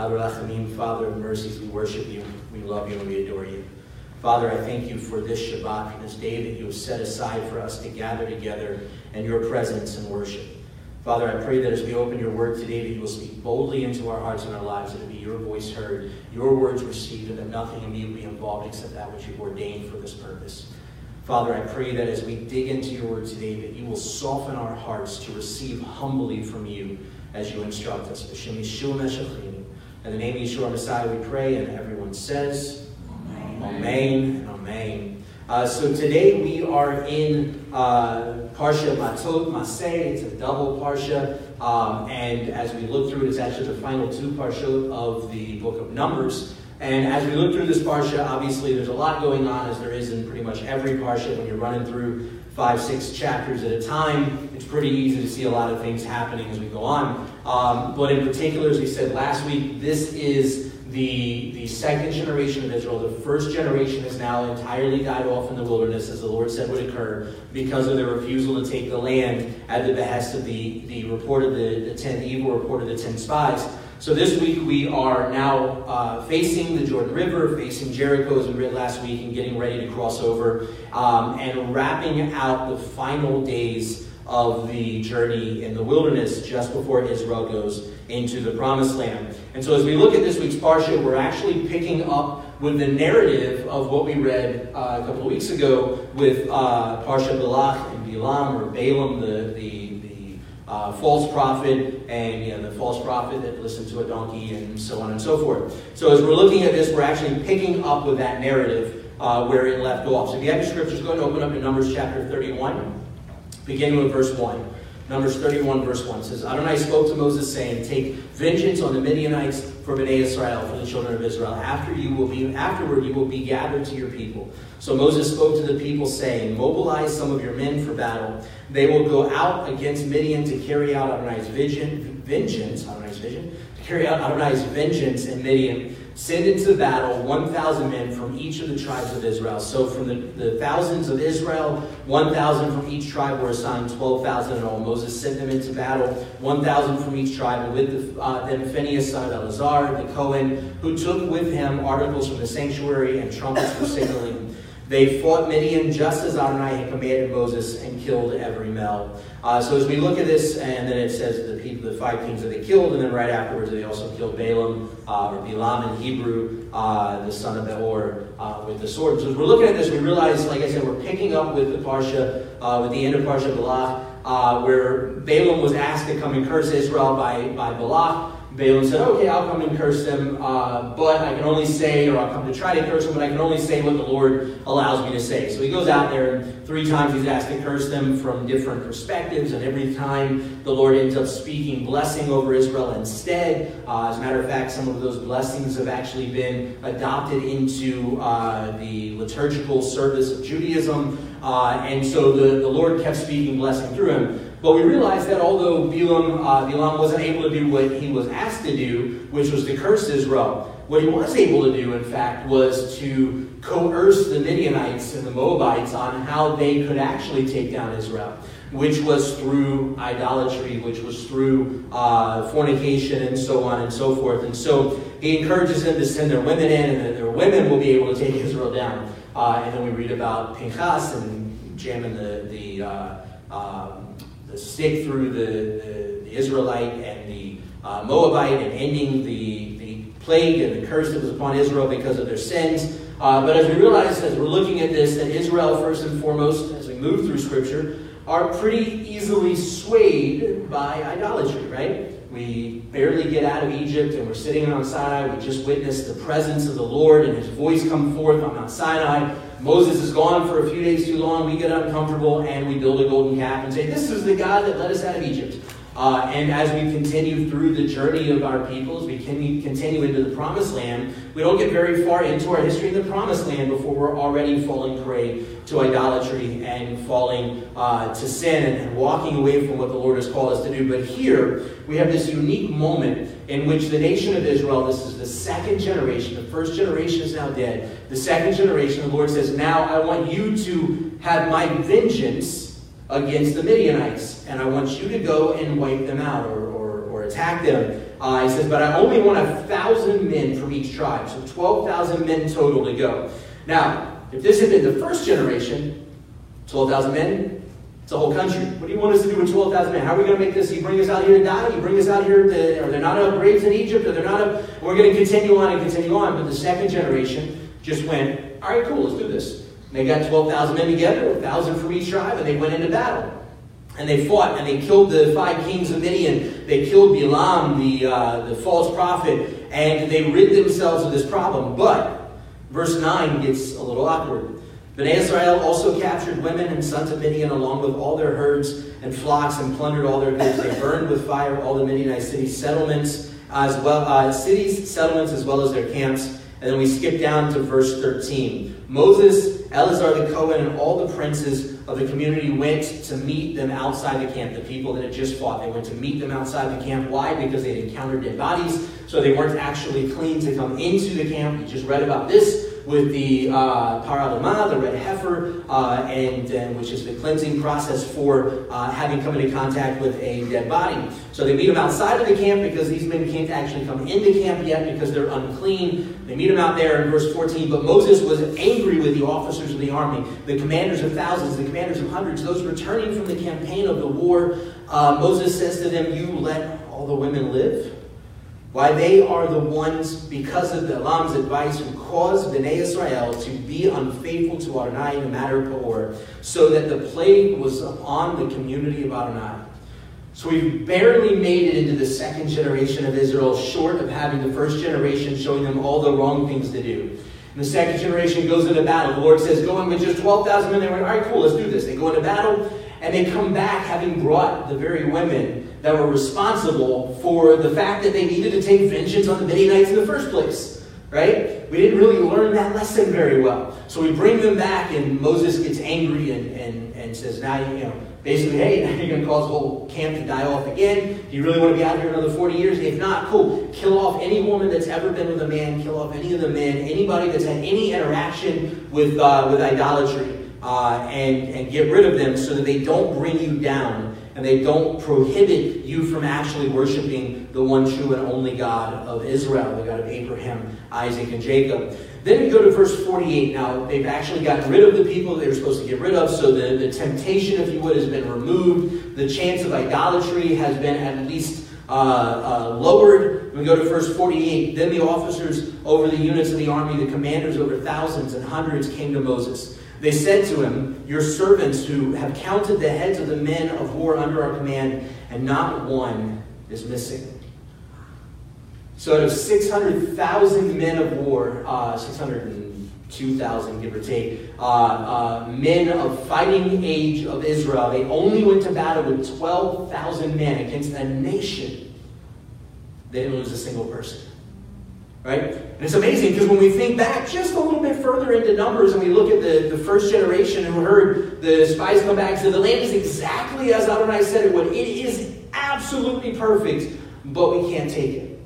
Father of mercies, we worship you, we love you, and we adore you. Father, I thank you for this Shabbat, for this day that you have set aside for us to gather together in your presence and worship. Father, I pray that as we open your word today, that you will speak boldly into our hearts and our lives, that it be your voice heard, your words received, and that nothing in me will be involved except that which you've ordained for this purpose. Father, I pray that as we dig into your word today, that you will soften our hearts to receive humbly from you as you instruct us. In the name of Yeshua Messiah, we pray, and everyone says, Amen, Amen, Amen. Uh, so today we are in uh, Parsha Matot Masei. It's a double Parsha. Um, and as we look through it, it's actually the final two Parshot of the book of Numbers. And as we look through this Parsha, obviously there's a lot going on, as there is in pretty much every Parsha when you're running through five, six chapters at a time. It's pretty easy to see a lot of things happening as we go on. Um, but in particular, as we said last week, this is the, the second generation of Israel, the first generation has now entirely died off in the wilderness, as the Lord said would occur, because of their refusal to take the land at the behest of the, the report of the, the ten evil report of the ten spies. So this week we are now uh, facing the Jordan River, facing Jericho as we read last week, and getting ready to cross over, um, and wrapping out the final days of the journey in the wilderness just before Israel goes into the promised land. And so as we look at this week's Parsha, we're actually picking up with the narrative of what we read uh, a couple of weeks ago with uh, Parsha Balak and Bilam, or Balaam, the, the, the uh, false prophet, and you know, the false prophet that listened to a donkey, and so on and so forth. So as we're looking at this, we're actually picking up with that narrative uh, where it left off. So if you have your scriptures, go ahead and open up in Numbers chapter 31 beginning with verse 1. Numbers 31, verse 1 says, Adonai spoke to Moses, saying, Take vengeance on the Midianites for Bnei Israel, for the children of Israel. After you will be, afterward you will be gathered to your people. So Moses spoke to the people, saying, Mobilize some of your men for battle. They will go out against Midian to carry out Adonai's vision, vengeance, Adonai's vision, to carry out Adonai's vengeance in Midian send into battle 1,000 men from each of the tribes of Israel. So from the, the thousands of Israel, 1,000 from each tribe were assigned, 12,000 in all. Moses sent them into battle, 1,000 from each tribe, and with the, uh, them Phinehas son of Eleazar, the Cohen, who took with him articles from the sanctuary and trumpets for signaling they fought Midian just as Adonai had commanded Moses and killed every male. Uh, so as we look at this, and then it says the people, the five kings that they killed, and then right afterwards they also killed Balaam uh, or Bilam in Hebrew, uh, the son of Beor, uh, with the sword. So as we're looking at this, we realize, like I said, we're picking up with the parsha, uh, with the end of parsha Balak, uh, where Balaam was asked to come and curse Israel by by Balak. Balaam said, okay, I'll come and curse them, uh, but I can only say, or I'll come to try to curse them, but I can only say what the Lord allows me to say. So he goes out there, and three times he's asked to curse them from different perspectives, and every time the Lord ends up speaking blessing over Israel instead. Uh, as a matter of fact, some of those blessings have actually been adopted into uh, the liturgical service of Judaism, uh, and so the, the Lord kept speaking blessing through him. But we realize that although Balaam, uh, Balaam wasn't able to do what he was asked to do, which was to curse Israel, what he was able to do, in fact, was to coerce the Midianites and the Moabites on how they could actually take down Israel, which was through idolatry, which was through uh, fornication, and so on and so forth. And so he encourages them to send their women in, and their women will be able to take Israel down. Uh, and then we read about Pinchas and jamming the, the uh, um, the stick through the, the, the Israelite and the uh, Moabite and ending the, the plague and the curse that was upon Israel because of their sins. Uh, but as we realize, as we're looking at this, that Israel, first and foremost, as we move through Scripture, are pretty easily swayed by idolatry, right? We barely get out of Egypt and we're sitting on Sinai. We just witnessed the presence of the Lord and his voice come forth on Mount Sinai. Moses is gone for a few days too long. We get uncomfortable and we build a golden calf and say, This is the God that led us out of Egypt. Uh, and as we continue through the journey of our peoples, we can continue into the promised land. We don't get very far into our history in the promised land before we're already falling prey to idolatry and falling uh, to sin and, walking away from what the Lord has called us to do. But here, we have this unique moment in which the nation of Israel, this is the second generation, the first generation is now dead. The second generation, the Lord says, Now I want you to have my vengeance against the Midianites, and I want you to go and wipe them out, or, or, or attack them. Uh, he says, But I only want a thousand men from each tribe, so 12,000 men total to go. Now, if this had been the first generation, 12,000 men, it's a whole country. What do you want us to do with 12,000 men? How are we going to make this? You bring us out here to die? You bring us out here to, are there not enough graves in Egypt? Are there not enough? We're going to continue on and continue on. But the second generation just went, all right, cool, let's do this. They got 12,000 men together, 1,000 from each tribe, and they went into battle. And they fought and they killed the five kings of Midian. They killed Balaam, the, uh, the false prophet, and they rid themselves of this problem. But verse 9 gets a little awkward. But Israel also captured women and sons of Midian along with all their herds and flocks and plundered all their goods. They burned with fire all the Midianite cities, settlements as well, uh, cities, settlements as well as their camps. And then we skip down to verse 13. Moses, Eleazar the Cohen, and all the princes of the community went to meet them outside the camp, the people that had just fought. They went to meet them outside the camp. Why? Because they had encountered dead bodies, so they weren't actually clean to come into the camp. We just read about this with the uh, the red heifer, uh, and, and, which is the cleansing process for uh, having come into contact with a dead body. So they meet them outside of the camp because these men can't actually come into camp yet because they're unclean. They meet them out there in verse 14. But Moses was angry with the officers of the army, the commanders of thousands, the commanders of hundreds, those returning from the campaign of the war. Uh, Moses says to them, You let all the women live? Why, they are the ones, because of the Balaam's advice, who caused Bnei Israel to be unfaithful to Adonai in the matter of Peor, so that the plague was upon the community of Adonai. So we've barely made it into the second generation of Israel, short of having the first generation showing them all the wrong things to do. And the second generation goes into battle. The Lord says, Go in with just 12,000 men. They went, All right, cool, let's do this. They go into battle, and they come back having brought the very women that were responsible for the fact that they needed to take vengeance on the Midianites in the first place. Right? We didn't really learn that lesson very well. So we bring them back, and Moses gets angry and, and, and says, Now, you know, basically, hey, now you're going to cause the whole camp to die off again. Do you really want to be out here another 40 years? If not, cool. Kill off any woman that's ever been with a man, kill off any of the men, anybody that's had any interaction with, uh, with idolatry, uh, and, and get rid of them so that they don't bring you down and they don't prohibit you from actually worshiping the one true and only God of Israel, the God of Abraham, Isaac, and Jacob. Then we go to verse 48. Now, they've actually gotten rid of the people they were supposed to get rid of, so the, the temptation, if you would, has been removed. The chance of idolatry has been at least uh, uh, lowered. We go to verse 48. Then the officers over the units of the army, the commanders over thousands and hundreds, came to Moses. They said to him, Your servants who have counted the heads of the men of war under our command, and not one is missing. So out of 600,000 men of war, uh, 602,000 give or take, uh, uh, men of fighting age of Israel, they only went to battle with 12,000 men against a nation. They didn't lose a single person. Right? And it's amazing because when we think back just a little bit further into Numbers and we look at the, the first generation who heard the spies come back said, The land is exactly as Adonai said it would. It is absolutely perfect, but we can't take it.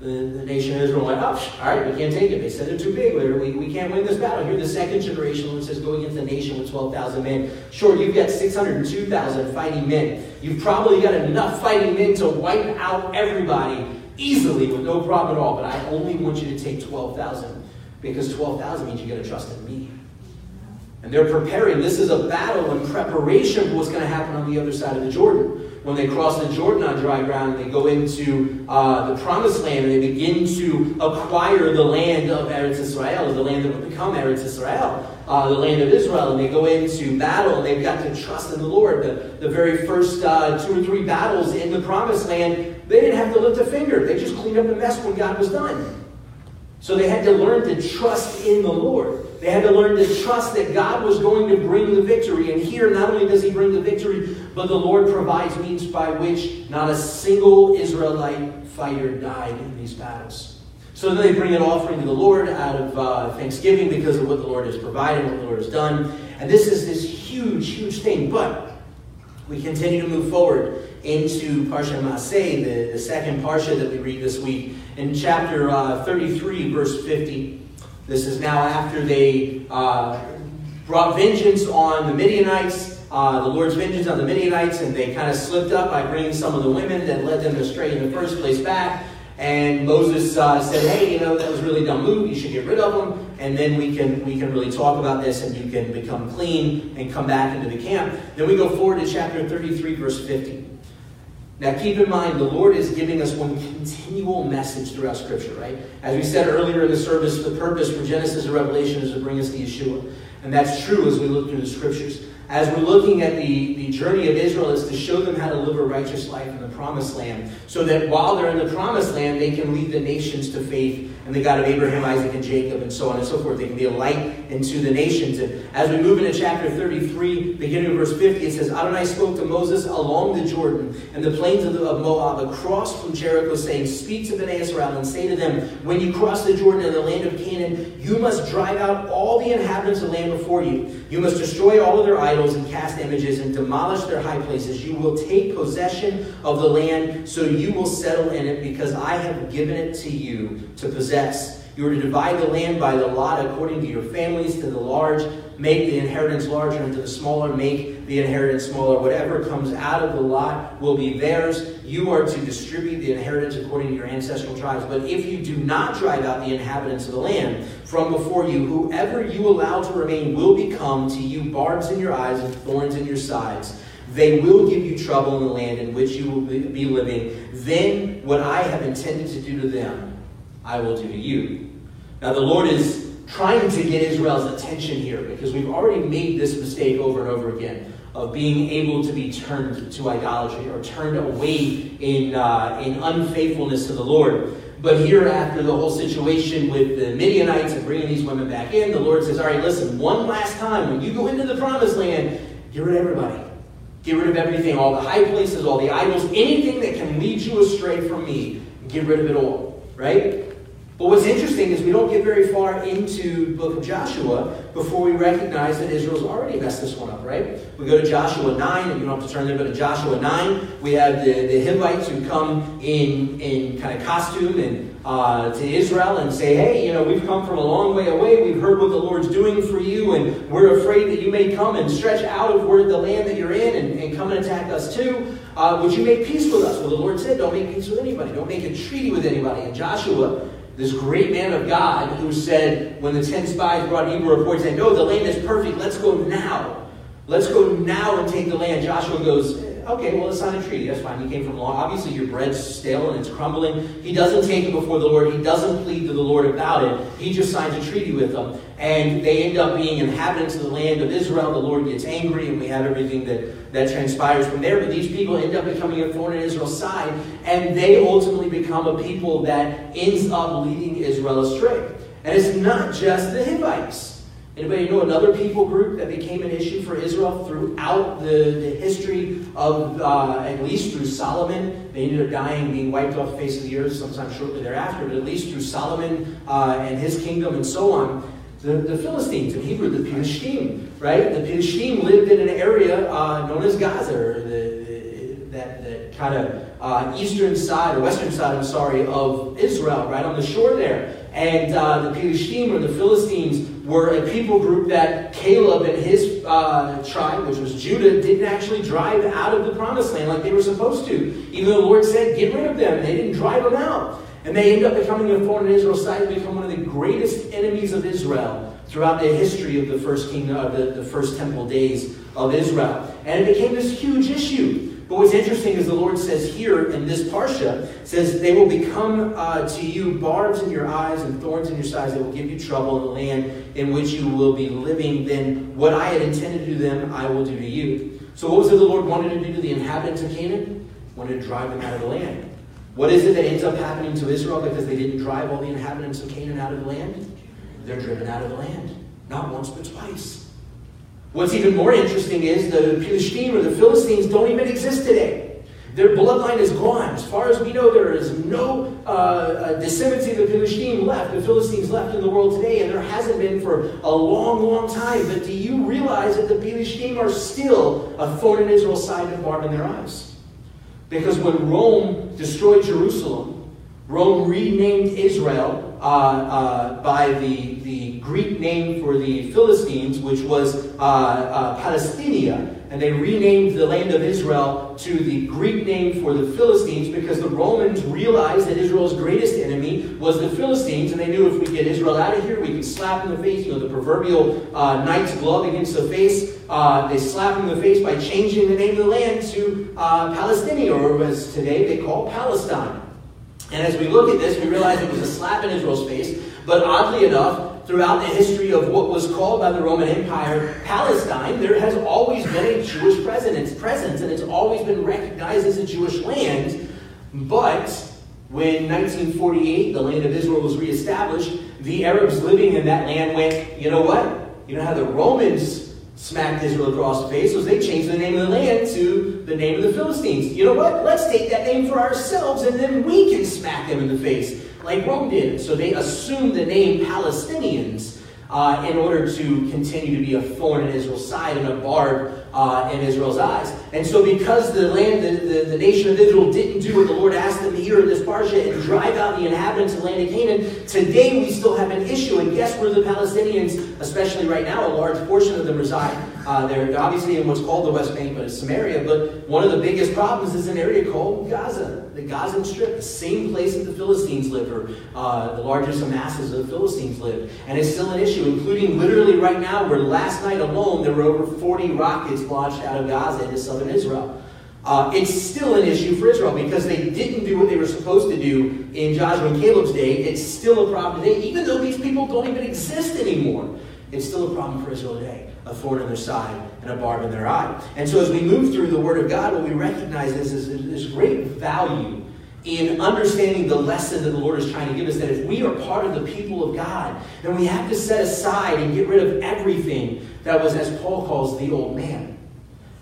The, the nation of Israel went, Oh, all right, we can't take it. They said they're too big. We, we can't win this battle. Here, the second generation says, Go against the nation with 12,000 men. Sure, you've got 602,000 fighting men. You've probably got enough fighting men to wipe out everybody easily with no problem at all, but I only want you to take 12,000 because 12,000 means you got to trust in me. And they're preparing. This is a battle in preparation for what's going to happen on the other side of the Jordan. When they cross the Jordan on dry ground and they go into uh, the promised land and they begin to acquire the land of Eretz Israel, the land that would become Eretz Israel, uh, the land of Israel, and they go into battle and they've got to trust in the Lord. The, the very first uh, two or three battles in the promised land, they didn't have to lift a finger. They just cleaned up the mess when God was done. So they had to learn to trust in the Lord. They had to learn to trust that God was going to bring the victory. And here, not only does He bring the victory, but the Lord provides means by which not a single Israelite fighter died in these battles. So then they bring an offering to the Lord out of uh, thanksgiving because of what the Lord has provided, what the Lord has done. And this is this huge, huge thing. But we continue to move forward into Parsha Masei, the, the second Parsha that we read this week, in chapter uh, 33, verse 50. This is now after they uh, brought vengeance on the Midianites. Uh, the Lord's vengeance on the Midianites, and they kind of slipped up by bringing some of the women that led them astray in the first place back. And Moses uh, said, "Hey, you know that was really dumb move. You should get rid of them, and then we can we can really talk about this, and you can become clean and come back into the camp." Then we go forward to chapter 33, verse 50. Now, keep in mind, the Lord is giving us one continual message throughout Scripture, right? As we said earlier in the service, the purpose for Genesis and Revelation is to bring us to Yeshua. And that's true as we look through the Scriptures as we're looking at the, the journey of Israel, is to show them how to live a righteous life in the promised land, so that while they're in the promised land, they can lead the nations to faith and the God of Abraham, Isaac, and Jacob, and so on and so forth. They can be a light into the nations. And as we move into chapter 33, beginning of verse 50, it says, Adonai spoke to Moses along the Jordan and the plains of, the, of Moab, across from Jericho, saying, Speak to Bnei Israel and say to them, When you cross the Jordan and the land of Canaan, you must drive out all the inhabitants of the land before you. You must destroy all of their idols and cast images and demolish their high places. You will take possession of the land, so you will settle in it, because I have given it to you to possess. You are to divide the land by the lot according to your families, to the large, make the inheritance larger, and to the smaller, make the inheritance smaller. Whatever comes out of the lot will be theirs. You are to distribute the inheritance according to your ancestral tribes. But if you do not drive out the inhabitants of the land from before you, whoever you allow to remain will become to you barbs in your eyes and thorns in your sides. They will give you trouble in the land in which you will be living. Then what I have intended to do to them, I will do to you. Now, the Lord is trying to get Israel's attention here because we've already made this mistake over and over again of being able to be turned to idolatry or turned away in, uh, in unfaithfulness to the Lord. But here, after the whole situation with the Midianites and bringing these women back in, the Lord says, All right, listen, one last time, when you go into the promised land, get rid of everybody. Get rid of everything, all the high places, all the idols, anything that can lead you astray from me. Get rid of it all, right? But what's interesting is we don't get very far into the book of Joshua before we recognize that Israel's already messed this one up, right? We go to Joshua 9, and you don't have to turn there, but to Joshua 9, we have the, the Hivites who come in, in kind of costume and uh, to Israel and say, hey, you know, we've come from a long way away. We've heard what the Lord's doing for you, and we're afraid that you may come and stretch out of where the land that you're in and, and come and attack us too. Uh, would you make peace with us? Well, the Lord said, don't make peace with anybody. Don't make a treaty with anybody. And Joshua this great man of God who said, when the ten spies brought evil reports, saying, No, oh, the land is perfect, let's go now. Let's go now and take the land. Joshua goes, Okay, well, let's sign a treaty. That's fine. He came from long. Obviously, your bread's stale and it's crumbling. He doesn't take it before the Lord. He doesn't plead to the Lord about it. He just signs a treaty with them. And they end up being inhabitants of the land of Israel. The Lord gets angry, and we have everything that, that transpires from there. But these people end up becoming a thorn in Israel's side, and they ultimately become a people that ends up leading Israel astray. And it's not just the Hivites. Anybody know another people group that became an issue for Israel throughout the, the history of, uh, at least through Solomon? They ended up dying, being wiped off the face of the earth sometime shortly thereafter, but at least through Solomon uh, and his kingdom and so on. The, the Philistines, in Hebrew, the Philistine, right? The Philistine lived in an area uh, known as Gaza, or the, the that, that kind of uh, eastern side, or western side, I'm sorry, of Israel, right on the shore there. And uh, the Philistine, or the Philistines, were a people group that Caleb and his uh, tribe, which was Judah, didn't actually drive out of the promised land like they were supposed to. Even though the Lord said, get rid of them, they didn't drive them out. And they end up becoming a Israel's side and become one of the greatest enemies of Israel throughout the history of the first kingdom, of the, the first temple days of Israel. And it became this huge issue. But what's interesting is the Lord says here in this parsha, says, They will become uh, to you barbs in your eyes and thorns in your sides. They will give you trouble in the land in which you will be living. Then what I had intended to them, I will do to you. So what was it the Lord wanted to do to the inhabitants of Canaan? Wanted to drive them out of the land. What is it that ends up happening to Israel because they didn't drive all the inhabitants of Canaan out of the land? They're driven out of the land. Not once, but twice. What's even more interesting is the Philistine or the Philistines don't even exist today. Their bloodline is gone. As far as we know, there is no uh, uh, of the Philistine left, the Philistines left in the world today, and there hasn't been for a long, long time. But do you realize that the Philistine are still a thorn in Israel's side and barb in their eyes? Because when Rome destroyed Jerusalem, Rome renamed Israel uh, uh, by the Greek name for the Philistines, which was uh, uh, Palestinia. and they renamed the land of Israel to the Greek name for the Philistines because the Romans realized that Israel's greatest enemy was the Philistines, and they knew if we get Israel out of here, we can slap in the face, you know, the proverbial uh, knight's glove against the face. Uh, they slap in the face by changing the name of the land to uh, Palestine, or as today they call Palestine. And as we look at this, we realize it was a slap in Israel's face, but oddly enough, throughout the history of what was called by the Roman Empire Palestine, there has always been a Jewish presence, and it's always been recognized as a Jewish land. But when 1948 the land of Israel was reestablished, the Arabs living in that land went, you know what? You know how the Romans smacked Israel across the face was they changed the name of the land to the name of the Philistines. You know what? Let's take that name for ourselves and then we can smack them in the face like Rome did. So they assumed the name Palestinians uh, in order to continue to be a thorn in Israel's side and a barb uh, in Israel's eyes. And so, because the land, the, the, the, nation of Israel didn't do what the Lord asked them to here in this parsha and drive out the inhabitants of the land of Canaan, today we still have an issue. And guess where the Palestinians, especially right now, a large portion of them reside? Uh, they're obviously in what's called the West Bank, but it's Samaria. But one of the biggest problems is an area called Gaza, the Gazan Strip, the same place that the Philistines lived, or uh, the largest masses of the Philistines lived. And it's still an issue, including literally right now, where last night alone there were over 40 rockets launched out of Gaza into southern Israel. Uh, it's still an issue for Israel because they didn't do what they were supposed to do in Joshua and Caleb's day. It's still a problem today, even though these people don't even exist anymore. It's still a problem for Israel today a thorn in their side and a barb in their eye. And so, as we move through the Word of God, what we recognize is, is there's great value in understanding the lesson that the Lord is trying to give us that if we are part of the people of God, then we have to set aside and get rid of everything that was, as Paul calls, the old man.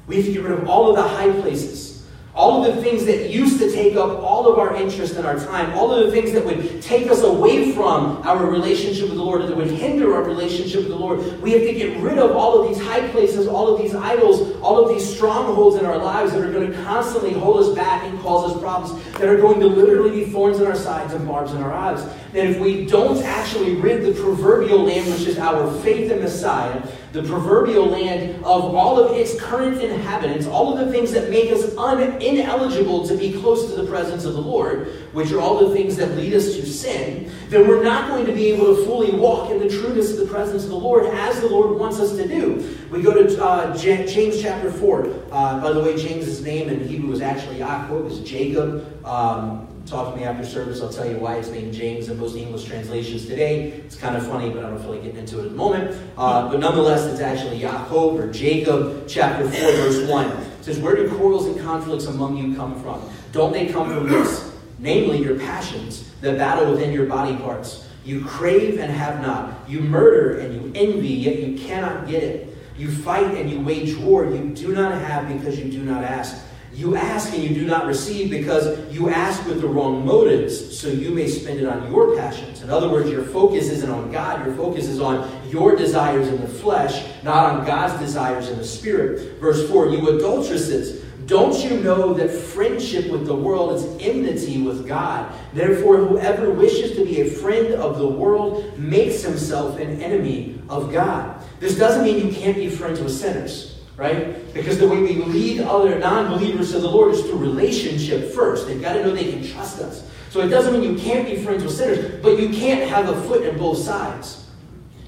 We have to get rid of all of the high places all of the things that used to take up all of our interest and our time, all of the things that would take us away from our relationship with the Lord, that would hinder our relationship with the Lord. We have to get rid of all of these high places, all of these idols, all of these strongholds in our lives that are going to constantly hold us back and cause us problems, that are going to literally be thorns in our sides and barbs in our eyes. That if we don't actually rid the proverbial land, which is our faith in Messiah, the proverbial land of all of its current inhabitants, all of the things that make us un- ineligible to be close to the presence of the Lord, which are all the things that lead us to sin, then we're not going to be able to fully walk in the trueness of the presence of the Lord as the Lord wants us to do. We go to uh, James chapter 4. Uh, by the way, James's name in Hebrew was actually Yaakov, was Jacob. Um, talk to me after service. I'll tell you why it's named James in most English translations today. It's kind of funny, but I don't feel like getting into it at the moment. Uh, but nonetheless, it's actually Yaakov or Jacob, chapter 4, verse 1. It says, Where do quarrels and conflicts among you come from? Don't they come from this? Namely, your passions that battle within your body parts. You crave and have not. You murder and you envy, yet you cannot get it. You fight and you wage war. You do not have because you do not ask. You ask and you do not receive because you ask with the wrong motives, so you may spend it on your passions. In other words, your focus isn't on God, your focus is on your desires in the flesh, not on God's desires in the spirit. Verse 4 You adulteresses, don't you know that friendship with the world is enmity with God? Therefore, whoever wishes to be a friend of the world makes himself an enemy of God. This doesn't mean you can't be friends with sinners right? Because the way we lead other non believers to the Lord is through relationship first. They've got to know they can trust us. So it doesn't mean you can't be friends with sinners, but you can't have a foot in both sides.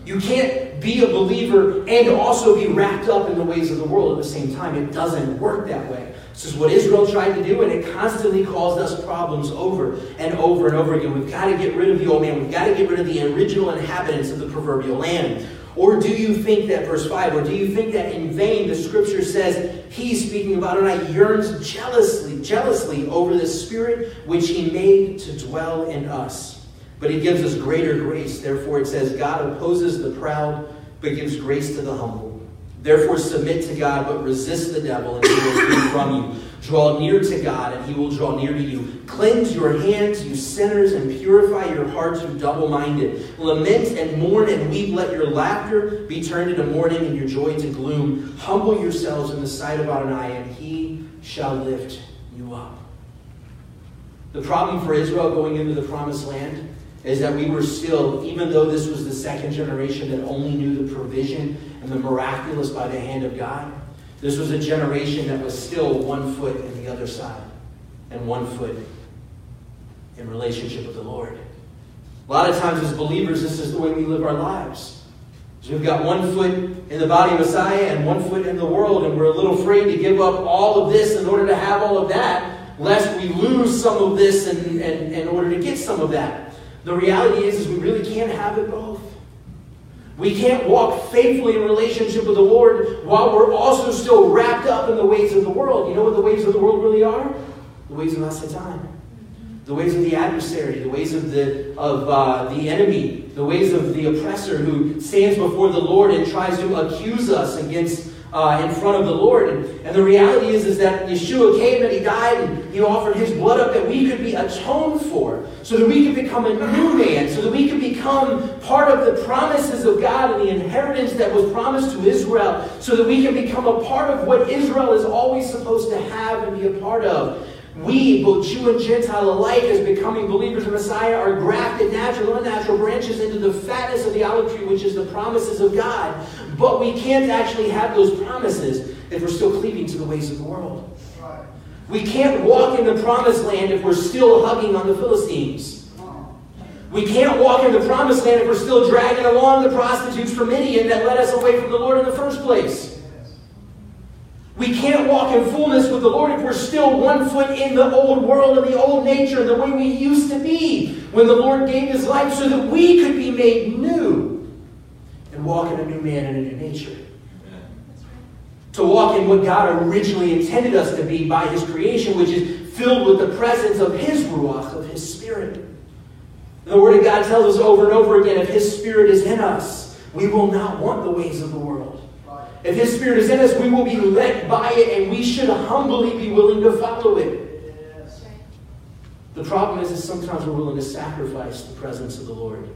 You can't be a believer and also be wrapped up in the ways of the world at the same time. It doesn't work that way. This is what Israel tried to do, and it constantly caused us problems over and over and over again. We've got to get rid of the old man. We've got to get rid of the original inhabitants of the proverbial land. Or do you think that, verse 5, or do you think that in vain the scripture says, He, speaking about Adonai, yearns jealously, jealously over the spirit which He made to dwell in us? But He gives us greater grace. Therefore, it says, God opposes the proud, but gives grace to the humble. Therefore, submit to God, but resist the devil, and he will flee from you. Draw near to God, and he will draw near to you. Cleanse your hands, you sinners, and purify your hearts, you double minded. Lament and mourn and weep. Let your laughter be turned into mourning, and your joy to gloom. Humble yourselves in the sight of Adonai, and he shall lift you up. The problem for Israel going into the promised land is that we were still, even though this was the second generation that only knew the provision and the miraculous by the hand of God, This was a generation that was still one foot in the other side and one foot in relationship with the Lord. A lot of times, as believers, this is the way we live our lives. So we've got one foot in the body of Messiah and one foot in the world, and we're a little afraid to give up all of this in order to have all of that, lest we lose some of this in, in, in order to get some of that. The reality is, is we really can't have it both. We can't walk faithfully in relationship with the Lord while we're also still wrapped up in the ways of the world. You know what the ways of the world really are? The ways of Satan the ways of the adversary, the ways of the of uh, the enemy, the ways of the oppressor who stands before the Lord and tries to accuse us against uh, in front of the Lord. And, and the reality is, is that Yeshua came and he died and he offered his blood up that we could be atoned for, so that we could become a new man, so that we could become part of the promises of God and the inheritance that was promised to Israel, so that we can become a part of what Israel is always supposed to have and be a part of. We, both Jew and Gentile alike, as becoming believers in Messiah, are grafted natural and unnatural branches into the fatness of the olive tree, which is the promises of God. But we can't actually have those promises if we're still cleaving to the ways of the world. We can't walk in the promised land if we're still hugging on the Philistines. We can't walk in the promised land if we're still dragging along the prostitutes from Midian that led us away from the Lord in the first place. We can't walk in fullness with the Lord if we're still one foot in the old world and the old nature, the way we used to be when the Lord gave his life so that we could be made new walk in a new man and a new nature. To walk in what God originally intended us to be by his creation, which is filled with the presence of his Ruach, of his Spirit. The Word of God tells us over and over again if his Spirit is in us, we will not want the ways of the world. If His Spirit is in us, we will be led by it and we should humbly be willing to follow it. The problem is that sometimes we're willing to sacrifice the presence of the Lord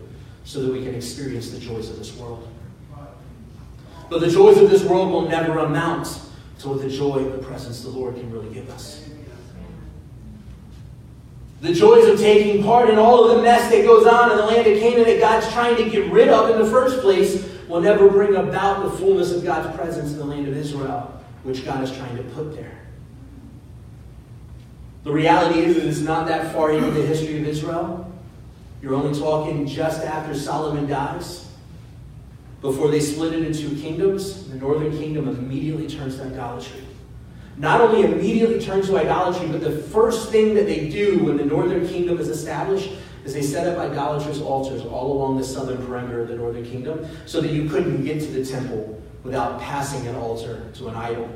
so that we can experience the joys of this world. But the joys of this world will never amount to what the joy of the presence the Lord can really give us. The joys of taking part in all of the mess that goes on in the land of Canaan that God's trying to get rid of in the first place will never bring about the fullness of God's presence in the land of Israel, which God is trying to put there. The reality is it's not that far into the history of Israel. You're only talking just after Solomon dies. Before they split it into kingdoms, the northern kingdom immediately turns to idolatry. Not only immediately turns to idolatry, but the first thing that they do when the northern kingdom is established is they set up idolatrous altars all along the southern perimeter of the northern kingdom so that you couldn't get to the temple without passing an altar to an idol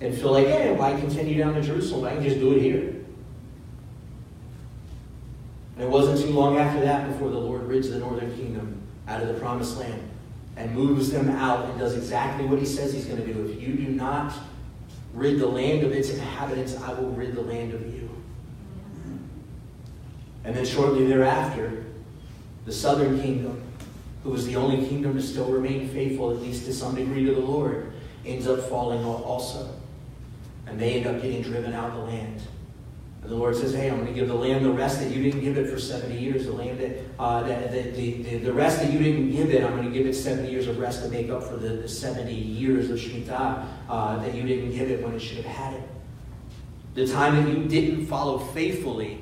and feel like, hey, why continue down to Jerusalem? I can just do it here. And it wasn't too long after that before the Lord rids the northern kingdom out of the promised land and moves them out and does exactly what he says he's going to do. If you do not rid the land of its inhabitants, I will rid the land of you. And then shortly thereafter, the southern kingdom, who was the only kingdom to still remain faithful, at least to some degree, to the Lord, ends up falling off also. And they end up getting driven out of the land. The Lord says, Hey, I'm going to give the land the rest that you didn't give it for 70 years. The land that, uh, that, that the, the, the rest that you didn't give it, I'm going to give it 70 years of rest to make up for the, the 70 years of Shemitah uh, that you didn't give it when it should have had it. The time that you didn't follow faithfully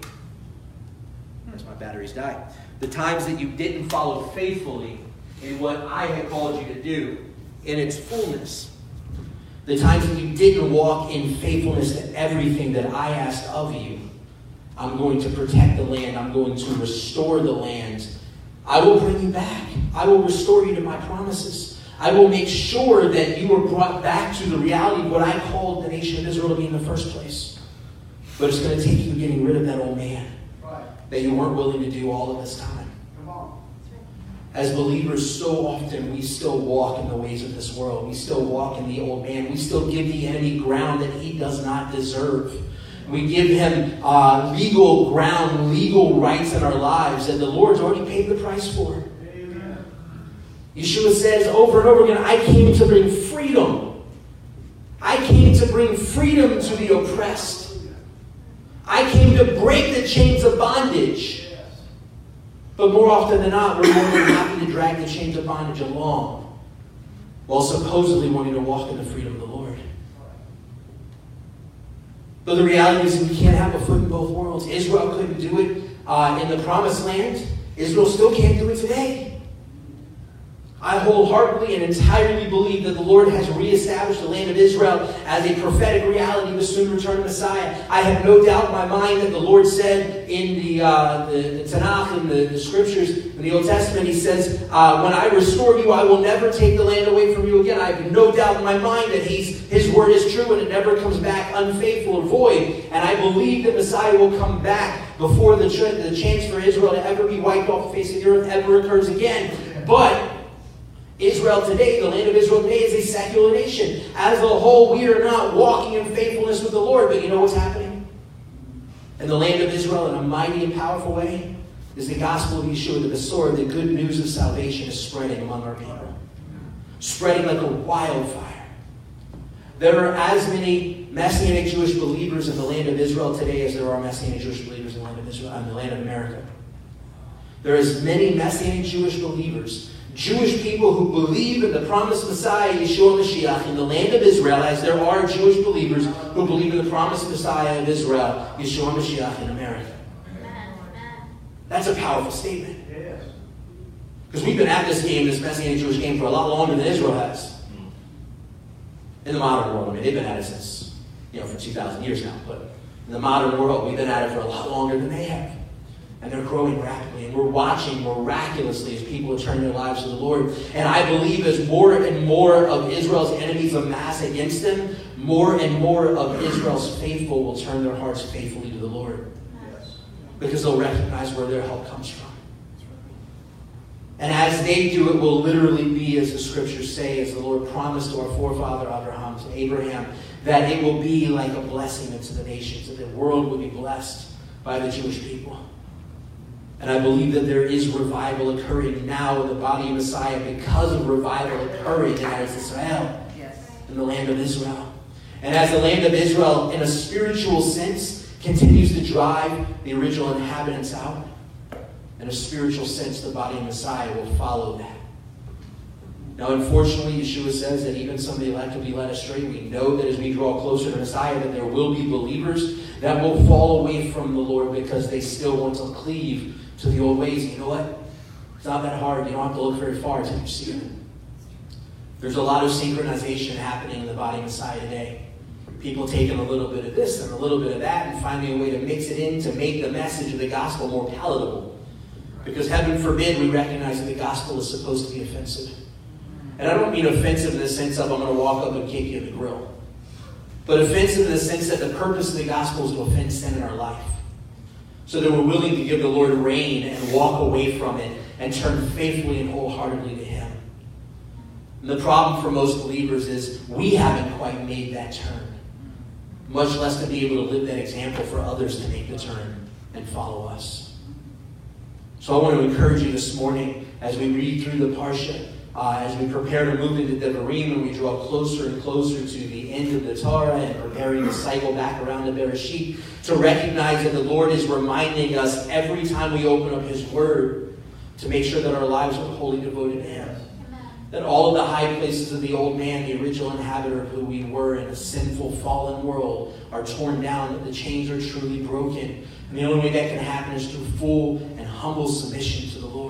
as my batteries die. The times that you didn't follow faithfully in what I had called you to do in its fullness. The times that you didn't walk in faithfulness to everything that I asked of you. I'm going to protect the land. I'm going to restore the land. I will bring you back. I will restore you to my promises. I will make sure that you are brought back to the reality of what I called the nation of Israel to be in the first place. But it's going to take you getting rid of that old man that you weren't willing to do all of this time. As believers, so often we still walk in the ways of this world. We still walk in the old man. We still give the enemy ground that he does not deserve. We give him uh, legal ground, legal rights in our lives that the Lord's already paid the price for. Amen. Yeshua says over and over again, I came to bring freedom. I came to bring freedom to the oppressed. I came to break the chains of bondage. But more often than not, we're more than happy to drag the chains of bondage along while supposedly wanting to walk in the freedom of the Lord. But the reality is, we can't have a foot in both worlds. Israel couldn't do it uh, in the promised land, Israel still can't do it today. I wholeheartedly and entirely believe that the Lord has reestablished the land of Israel as a prophetic reality with soon return Messiah. I have no doubt in my mind that the Lord said in the, uh, the, the Tanakh, in the, the, scriptures, in the Old Testament, He says, uh, When I restore you, I will never take the land away from you again. I have no doubt in my mind that he's, His word is true and it never comes back unfaithful or void. And I believe that Messiah will come back before the, the chance for Israel to ever be wiped off the face of the earth ever occurs again. But Israel today, the land of Israel today, is a secular nation. As a whole, we are not walking in faithfulness with the Lord. But you know what's happening? In the land of Israel, in a mighty and powerful way, is the gospel of Yeshua, the Besorah, the good news of salvation is spreading among our people. Spreading like a wildfire. There are as many Messianic Jewish believers in the land of Israel today as there are Messianic Jewish believers in the land of Israel, in the land of America. There are as many Messianic Jewish believers Jewish people who believe in the promised Messiah, Yeshua Mashiach, in the land of Israel, as there are Jewish believers who believe in the promised Messiah of Israel, Yeshua Mashiach, in America. That's a powerful statement. Because we've been at this game, this Messianic Jewish game, for a lot longer than Israel has. In the modern world, I mean, they've been at it since, you know, for 2,000 years now. But in the modern world, we've been at it for a lot longer than they have and they're growing rapidly. And we're watching miraculously as people turn their lives to the Lord. And I believe as more and more of Israel's enemies amass against them, more and more of Israel's faithful will turn their hearts faithfully to the Lord. Because they'll recognize where their help comes from. And as they do, it will literally be, as the scriptures say, as the Lord promised to our forefather Abraham, to Abraham, that it will be like a blessing unto the nations, that the world will be blessed by the Jewish people. And I believe that there is revival occurring now in the body of Messiah because of revival occurring in Israel, yes. in the land of Israel. And as the land of Israel, in a spiritual sense, continues to drive the original inhabitants out, in a spiritual sense, the body of Messiah will follow that. Now, unfortunately, Yeshua says that even some of the elect will be led astray. We know that as we draw closer to Messiah, that there will be believers that will fall away from the Lord because they still want to cleave to the old ways. And You know what? It's not that hard. You don't have to look very far until you see it. There's a lot of synchronization happening in the body of Messiah today. People taking a little bit of this and a little bit of that and finding a way to mix it in to make the message of the gospel more palatable. Because heaven forbid we recognize that the gospel is supposed to be offensive. And I don't mean offensive in the sense of I'm going to walk up and kick you in the grill. But offensive in the sense that the purpose of the gospel is to offend sin in our life so that we're willing to give the Lord reign and walk away from it and turn faithfully and wholeheartedly to Him. And the problem for most believers is we haven't quite made that turn, much less to be able to live that example for others to make the turn and follow us. So I want to encourage you this morning as we read through the Parsha uh, as we prepare to move into Devarim and we draw closer and closer to the end of the Torah and preparing to cycle back around to Bereshit, to recognize that the Lord is reminding us every time we open up His Word to make sure that our lives are wholly devoted to Him. That all of the high places of the old man, the original inhabitor of who we were in a sinful, fallen world, are torn down, that the chains are truly broken. And the only way that can happen is through full and humble submission to the Lord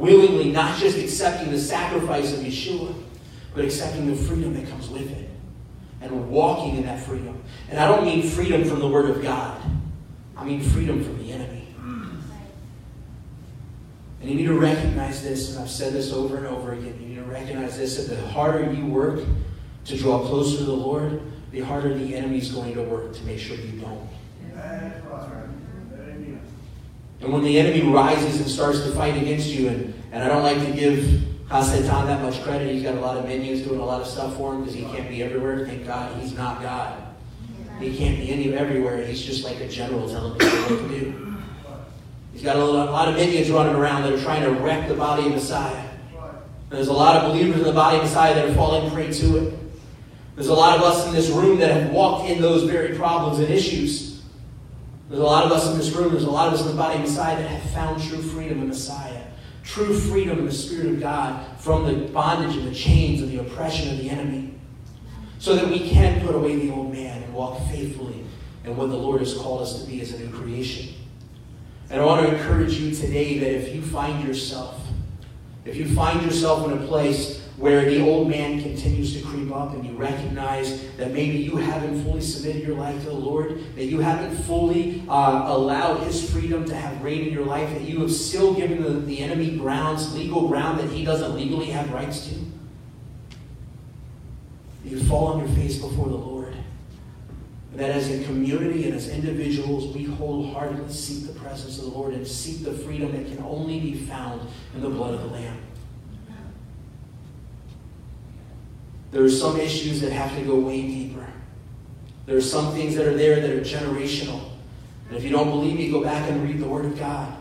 willingly not just accepting the sacrifice of Yeshua, but accepting the freedom that comes with it and walking in that freedom. And I don't mean freedom from the Word of God, I mean freedom from the enemy. And you need to recognize this, and I've said this over and over again. You need to recognize this that the harder you work to draw closer to the Lord, the harder the enemy is going to work to make sure you don't. And when the enemy rises and starts to fight against you, and, and I don't like to give Hasatan that much credit. He's got a lot of minions doing a lot of stuff for him because he can't be everywhere. Thank God he's not God. He can't be any, everywhere. He's just like a general telling people what to do. He's got a, lot of minions running around that are trying to wreck the body of Messiah. And there's a lot of believers in the body of Messiah that are falling prey to it. There's a lot of us in this room that have walked in those very problems and issues. There's a lot of us in this room, there's a lot of us in the body of Messiah that have found true freedom in Messiah. True freedom in the Spirit of God from the bondage and the chains and the oppression of the enemy. So that we can put away the old man and walk faithfully in what the Lord has called us to be as a new creation. And I want to encourage you today that if you find yourself, if you find yourself in a place where the old man continues to creep up and you recognize that maybe you haven't fully submitted your life to the Lord, that you haven't fully uh, allowed His freedom to have reign in your life, that you have still given the, the enemy grounds, legal ground that he doesn't legally have rights to, you fall on your face before the Lord. That as a community and as individuals, we wholeheartedly seek the presence of the Lord and seek the freedom that can only be found in the blood of the Lamb. There are some issues that have to go way deeper. There are some things that are there that are generational. And if you don't believe me, go back and read the Word of God.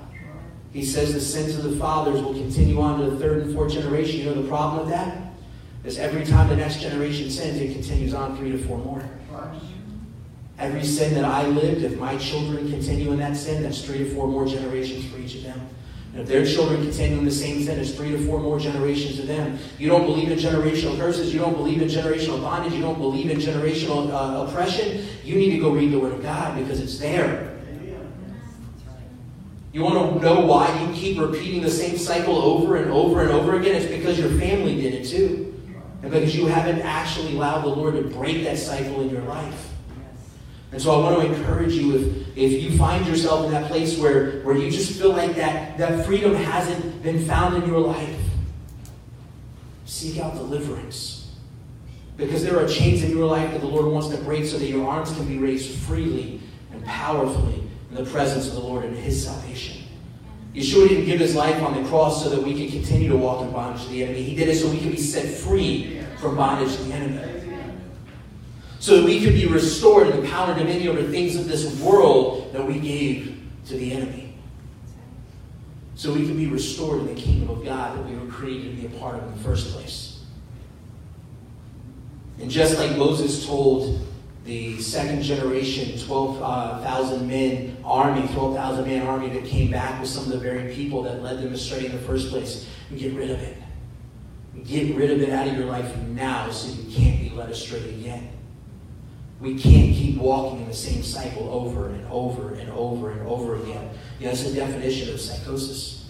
He says the sins of the fathers will continue on to the third and fourth generation. You know the problem with that? Is every time the next generation sins, it continues on three to four more. Every sin that I lived, if my children continue in that sin, that's three to four more generations for each of them. And if their children continue in the same sin, it's three to four more generations of them. You don't believe in generational curses. You don't believe in generational bondage. You don't believe in generational uh, oppression. You need to go read the Word of God because it's there. You want to know why you keep repeating the same cycle over and over and over again? It's because your family did it too. And because you haven't actually allowed the Lord to break that cycle in your life. And so I want to encourage you if, if you find yourself in that place where, where you just feel like that, that freedom hasn't been found in your life, seek out deliverance. Because there are chains in your life that the Lord wants to break so that your arms can be raised freely and powerfully in the presence of the Lord and His salvation. Yeshua didn't give his life on the cross so that we could continue to walk in bondage to the enemy. He did it so we could be set free from bondage to the enemy so that we could be restored in the power and dominion over things of this world that we gave to the enemy. So we could be restored in the kingdom of God that we were created to be a part of in the first place. And just like Moses told the second generation 12,000 uh, men army, 12,000 man army that came back with some of the very people that led them astray in the first place, get rid of it. Get rid of it out of your life now so you can't be led astray again. We can't keep walking in the same cycle over and over and over and over again. You know, that's the definition of psychosis.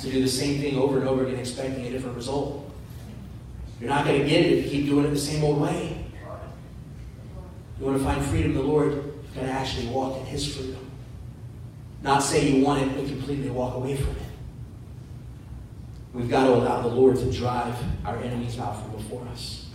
To do the same thing over and over again, expecting a different result. You're not going to get it if you keep doing it the same old way. You want to find freedom in the Lord, you've got to actually walk in His freedom. Not say you want it, but completely walk away from it. We've got to allow the Lord to drive our enemies out from before us.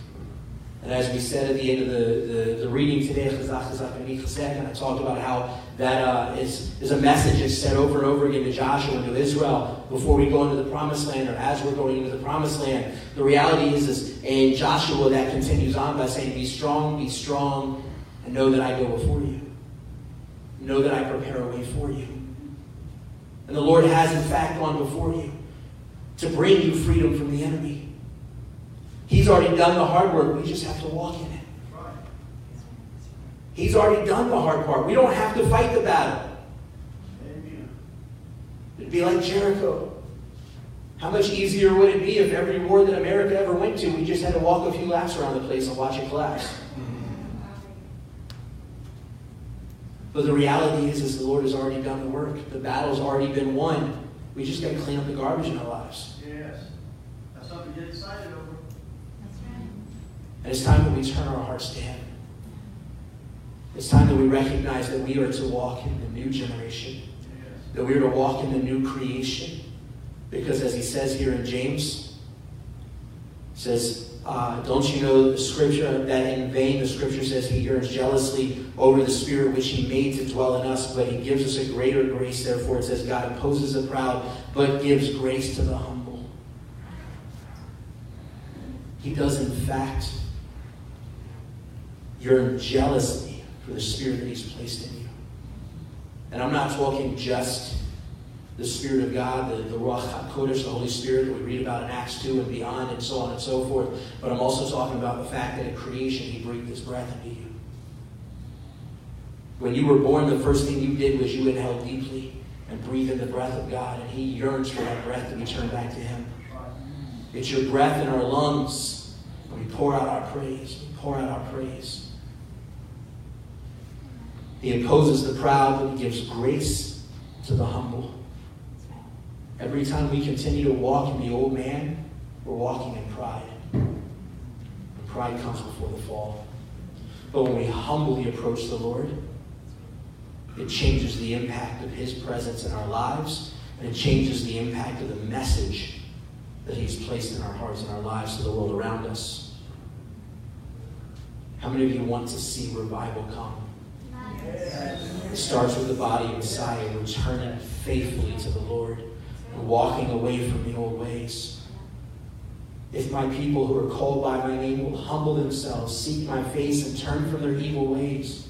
And as we said at the end of the, the, the reading today, and I talked about how that uh, is is, a message that's said over and over again to Joshua and to Israel before we go into the promised land or as we're going into the promised land. The reality is, is in Joshua that continues on by saying, Be strong, be strong, and know that I go before you. Know that I prepare a way for you. And the Lord has, in fact, gone before you to bring you freedom from the enemy. He's already done the hard work. We just have to walk in it. He's already done the hard part. We don't have to fight the battle. It'd be like Jericho. How much easier would it be if every war that America ever went to, we just had to walk a few laps around the place and watch it collapse? But the reality is, is the Lord has already done the work. The battle's already been won. We just got to clean up the garbage in our lives. Yes. That's something to get excited over. And it's time that we turn our hearts to Him. It's time that we recognize that we are to walk in the new generation, that we are to walk in the new creation. Because as he says here in James, says, uh, don't you know the scripture that in vain the scripture says he yearns jealously over the spirit which he made to dwell in us, but he gives us a greater grace. Therefore, it says God opposes the proud, but gives grace to the humble. He does, in fact, yearn jealously for the spirit that he's placed in you. And I'm not talking just the Spirit of God, the, the Ruach HaKodesh, the Holy Spirit that we read about in Acts 2 and beyond, and so on and so forth. But I'm also talking about the fact that in creation, He breathed His breath into you. When you were born, the first thing you did was you inhaled deeply and breathed in the breath of God, and He yearns for that breath to be turned back to Him. It's your breath in our lungs, we pour out our praise. We pour out our praise. He opposes the proud, but he gives grace to the humble. Every time we continue to walk in the old man, we're walking in pride. And pride comes before the fall. But when we humbly approach the Lord, it changes the impact of His presence in our lives, and it changes the impact of the message that He's placed in our hearts and our lives to the world around us. How many of you want to see revival come? It starts with the body of Messiah returning faithfully to the Lord and walking away from the old ways. If my people who are called by my name will humble themselves, seek my face, and turn from their evil ways.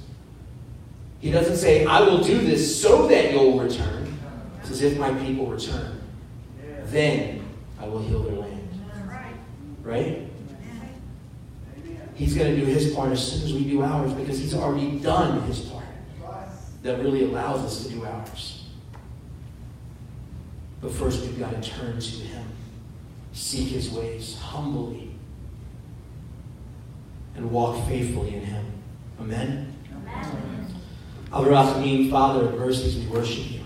He doesn't say, I will do this so that you'll return. It's as if my people return. Then I will heal their land. Right? He's going to do his part as soon as we do ours because he's already done his part that really allows us to do ours. But first, we've got to turn to him, seek his ways humbly, and walk faithfully in him. Amen? Amen. Al Father of mercies, we worship you.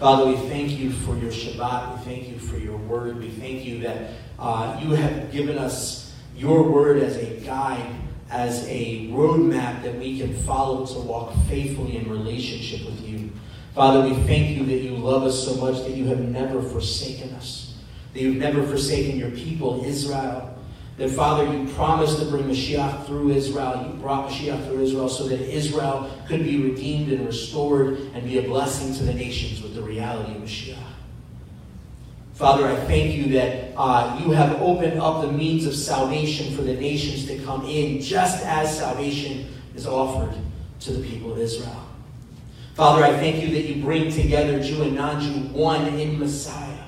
Father, we thank you for your Shabbat. We thank you for your word. We thank you that uh, you have given us your word as a guide as a roadmap that we can follow to walk faithfully in relationship with you. Father, we thank you that you love us so much that you have never forsaken us, that you've never forsaken your people, Israel. That, Father, you promised to bring Mashiach through Israel. You brought Mashiach through Israel so that Israel could be redeemed and restored and be a blessing to the nations with the reality of Mashiach. Father, I thank you that uh, you have opened up the means of salvation for the nations to come in, just as salvation is offered to the people of Israel. Father, I thank you that you bring together Jew and non Jew one in Messiah,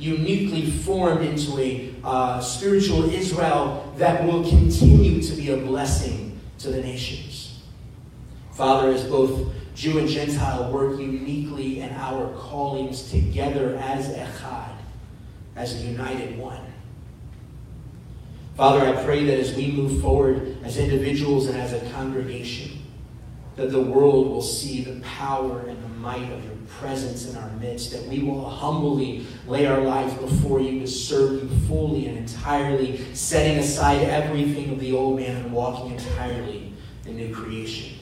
uniquely formed into a uh, spiritual Israel that will continue to be a blessing to the nations. Father, as both Jew and Gentile work uniquely in our callings together as Echad, as a united one. Father, I pray that as we move forward as individuals and as a congregation, that the world will see the power and the might of your presence in our midst, that we will humbly lay our lives before you to serve you fully and entirely, setting aside everything of the old man and walking entirely in new creation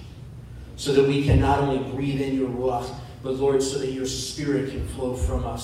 so that we can not only breathe in your ruach, but Lord, so that your spirit can flow from us